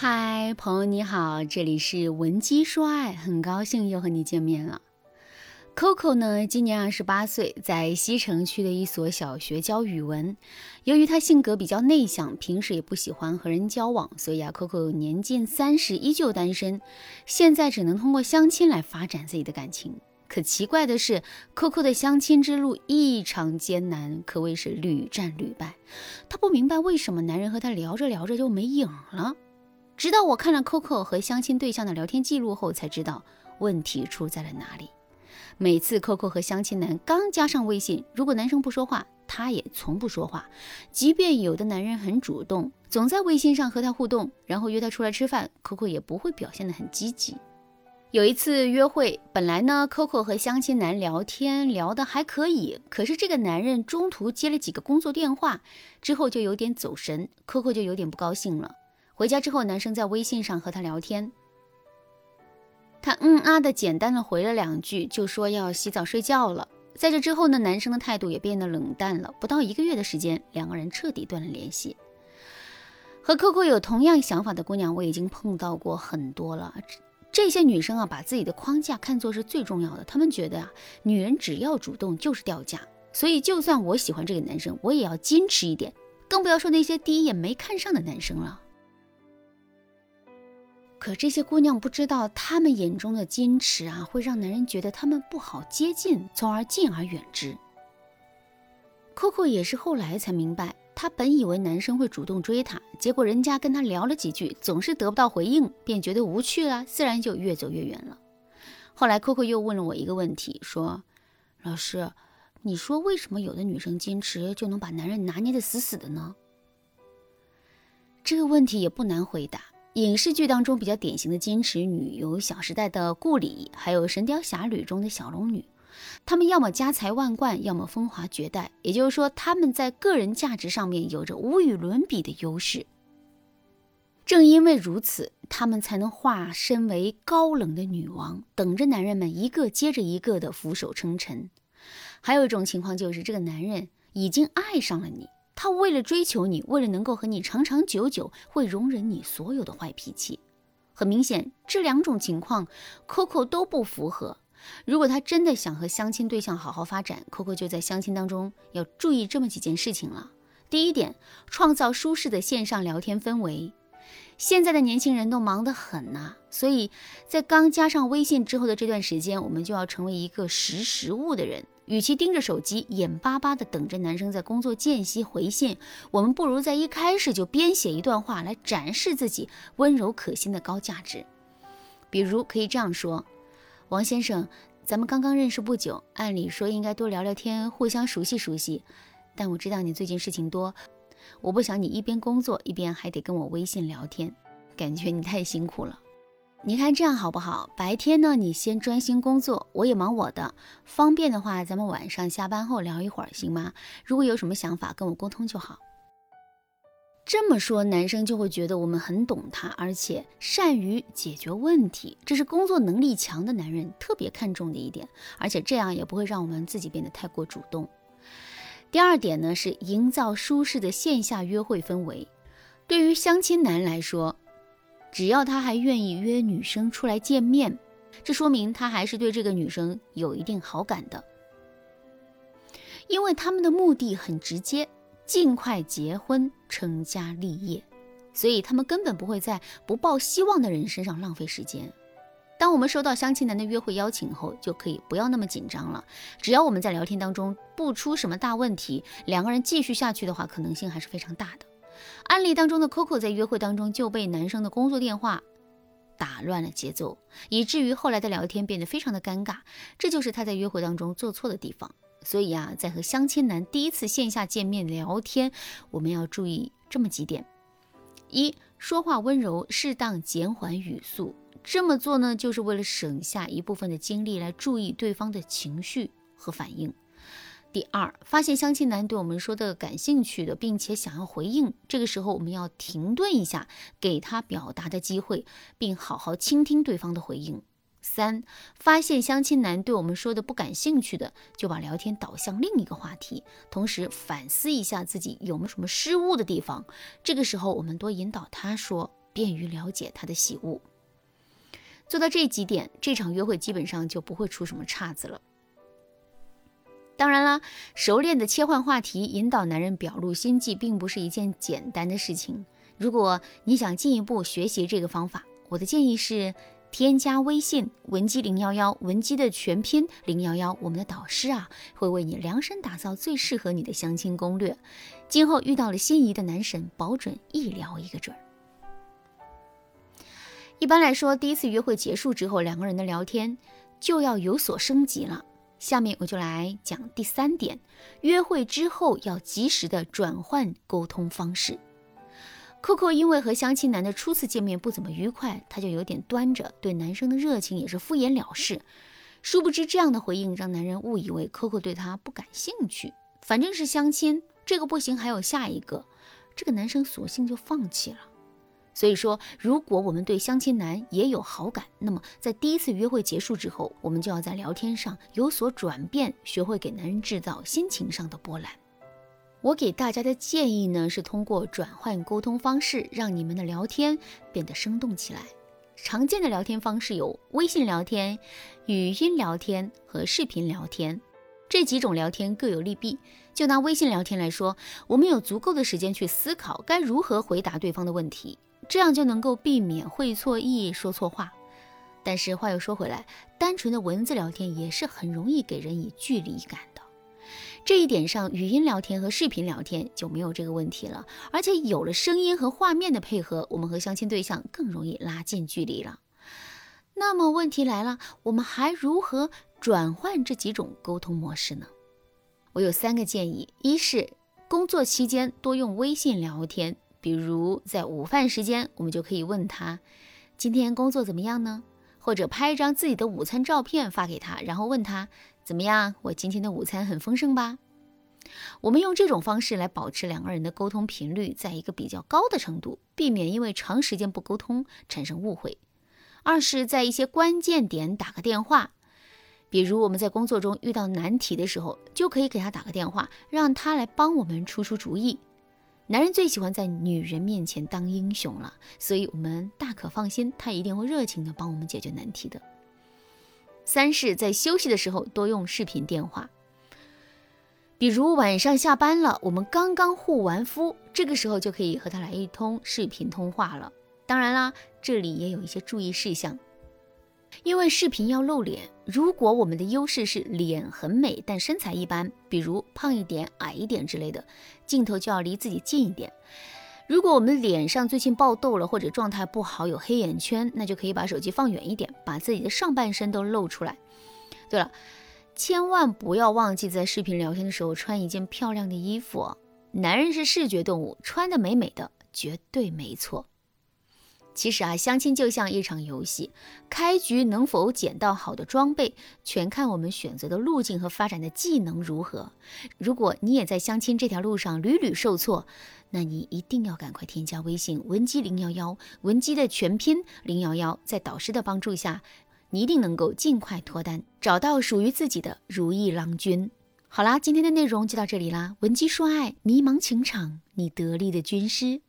嗨，朋友你好，这里是文姬说爱，很高兴又和你见面了。Coco 呢，今年二十八岁，在西城区的一所小学教语文。由于他性格比较内向，平时也不喜欢和人交往，所以啊，Coco 年近三十依旧单身，现在只能通过相亲来发展自己的感情。可奇怪的是，Coco 的相亲之路异常艰难，可谓是屡战屡败。他不明白为什么男人和他聊着聊着就没影了。直到我看了 Coco 和相亲对象的聊天记录后，才知道问题出在了哪里。每次 Coco 和相亲男刚加上微信，如果男生不说话，她也从不说话。即便有的男人很主动，总在微信上和他互动，然后约他出来吃饭，Coco 也不会表现得很积极。有一次约会，本来呢，Coco 和相亲男聊天聊得还可以，可是这个男人中途接了几个工作电话，之后就有点走神，Coco 就有点不高兴了。回家之后，男生在微信上和她聊天，她嗯啊的简单的回了两句，就说要洗澡睡觉了。在这之后呢，男生的态度也变得冷淡了。不到一个月的时间，两个人彻底断了联系。和 Coco 有同样想法的姑娘，我已经碰到过很多了。这些女生啊，把自己的框架看作是最重要的，她们觉得啊，女人只要主动就是掉价。所以，就算我喜欢这个男生，我也要矜持一点，更不要说那些第一眼没看上的男生了。可这些姑娘不知道，她们眼中的矜持啊，会让男人觉得她们不好接近，从而敬而远之。Coco 也是后来才明白，她本以为男生会主动追她，结果人家跟她聊了几句，总是得不到回应，便觉得无趣了，自然就越走越远了。后来 Coco 又问了我一个问题，说：“老师，你说为什么有的女生矜持就能把男人拿捏得死死的呢？”这个问题也不难回答。影视剧当中比较典型的矜持女有《小时代》的顾里，还有《神雕侠侣》中的小龙女，她们要么家财万贯，要么风华绝代。也就是说，她们在个人价值上面有着无与伦比的优势。正因为如此，她们才能化身为高冷的女王，等着男人们一个接着一个的俯首称臣。还有一种情况就是，这个男人已经爱上了你。他为了追求你，为了能够和你长长久久，会容忍你所有的坏脾气。很明显，这两种情况，Coco 都不符合。如果他真的想和相亲对象好好发展，Coco 就在相亲当中要注意这么几件事情了。第一点，创造舒适的线上聊天氛围。现在的年轻人都忙得很呐，所以在刚加上微信之后的这段时间，我们就要成为一个识时务的人。与其盯着手机，眼巴巴地等着男生在工作间隙回信，我们不如在一开始就编写一段话来展示自己温柔可心的高价值。比如可以这样说：“王先生，咱们刚刚认识不久，按理说应该多聊聊天，互相熟悉熟悉。但我知道你最近事情多，我不想你一边工作一边还得跟我微信聊天，感觉你太辛苦了。”你看这样好不好？白天呢，你先专心工作，我也忙我的。方便的话，咱们晚上下班后聊一会儿，行吗？如果有什么想法，跟我沟通就好。这么说，男生就会觉得我们很懂他，而且善于解决问题，这是工作能力强的男人特别看重的一点。而且这样也不会让我们自己变得太过主动。第二点呢，是营造舒适的线下约会氛围。对于相亲男来说。只要他还愿意约女生出来见面，这说明他还是对这个女生有一定好感的。因为他们的目的很直接，尽快结婚成家立业，所以他们根本不会在不抱希望的人身上浪费时间。当我们收到相亲男的约会邀请后，就可以不要那么紧张了。只要我们在聊天当中不出什么大问题，两个人继续下去的话，可能性还是非常大的。案例当中的 Coco 在约会当中就被男生的工作电话打乱了节奏，以至于后来的聊天变得非常的尴尬。这就是他在约会当中做错的地方。所以啊，在和相亲男第一次线下见面聊天，我们要注意这么几点：一、说话温柔，适当减缓语速。这么做呢，就是为了省下一部分的精力来注意对方的情绪和反应。第二，发现相亲男对我们说的感兴趣的，并且想要回应，这个时候我们要停顿一下，给他表达的机会，并好好倾听对方的回应。三，发现相亲男对我们说的不感兴趣的，就把聊天导向另一个话题，同时反思一下自己有没有什么失误的地方。这个时候，我们多引导他说。便于了解他的喜恶。做到这几点，这场约会基本上就不会出什么岔子了。当然啦，熟练的切换话题，引导男人表露心迹，并不是一件简单的事情。如果你想进一步学习这个方法，我的建议是。添加微信文姬零幺幺，文姬的全拼零幺幺，我们的导师啊会为你量身打造最适合你的相亲攻略。今后遇到了心仪的男神，保准一聊一个准儿。一般来说，第一次约会结束之后，两个人的聊天就要有所升级了。下面我就来讲第三点：约会之后要及时的转换沟通方式。Coco 因为和相亲男的初次见面不怎么愉快，他就有点端着，对男生的热情也是敷衍了事。殊不知这样的回应让男人误以为 Coco 对他不感兴趣。反正是相亲，这个不行还有下一个，这个男生索性就放弃了。所以说，如果我们对相亲男也有好感，那么在第一次约会结束之后，我们就要在聊天上有所转变，学会给男人制造心情上的波澜。我给大家的建议呢，是通过转换沟通方式，让你们的聊天变得生动起来。常见的聊天方式有微信聊天、语音聊天和视频聊天，这几种聊天各有利弊。就拿微信聊天来说，我们有足够的时间去思考该如何回答对方的问题，这样就能够避免会错意、说错话。但是话又说回来，单纯的文字聊天也是很容易给人以距离感的。这一点上，语音聊天和视频聊天就没有这个问题了，而且有了声音和画面的配合，我们和相亲对象更容易拉近距离了。那么问题来了，我们还如何转换这几种沟通模式呢？我有三个建议：一是工作期间多用微信聊天，比如在午饭时间，我们就可以问他今天工作怎么样呢？或者拍一张自己的午餐照片发给他，然后问他。怎么样？我今天的午餐很丰盛吧？我们用这种方式来保持两个人的沟通频率在一个比较高的程度，避免因为长时间不沟通产生误会。二是，在一些关键点打个电话，比如我们在工作中遇到难题的时候，就可以给他打个电话，让他来帮我们出出主意。男人最喜欢在女人面前当英雄了，所以我们大可放心，他一定会热情的帮我们解决难题的。三是，在休息的时候多用视频电话，比如晚上下班了，我们刚刚护完肤，这个时候就可以和他来一通视频通话了。当然啦，这里也有一些注意事项，因为视频要露脸，如果我们的优势是脸很美，但身材一般，比如胖一点、矮一点之类的，镜头就要离自己近一点。如果我们脸上最近爆痘了，或者状态不好，有黑眼圈，那就可以把手机放远一点，把自己的上半身都露出来。对了，千万不要忘记在视频聊天的时候穿一件漂亮的衣服。男人是视觉动物，穿的美美的绝对没错。其实啊，相亲就像一场游戏，开局能否捡到好的装备，全看我们选择的路径和发展的技能如何。如果你也在相亲这条路上屡屡受挫，那你一定要赶快添加微信文姬零幺幺，文姬的全拼零幺幺，在导师的帮助下，你一定能够尽快脱单，找到属于自己的如意郎君。好啦，今天的内容就到这里啦，文姬说爱，迷茫情场，你得力的军师。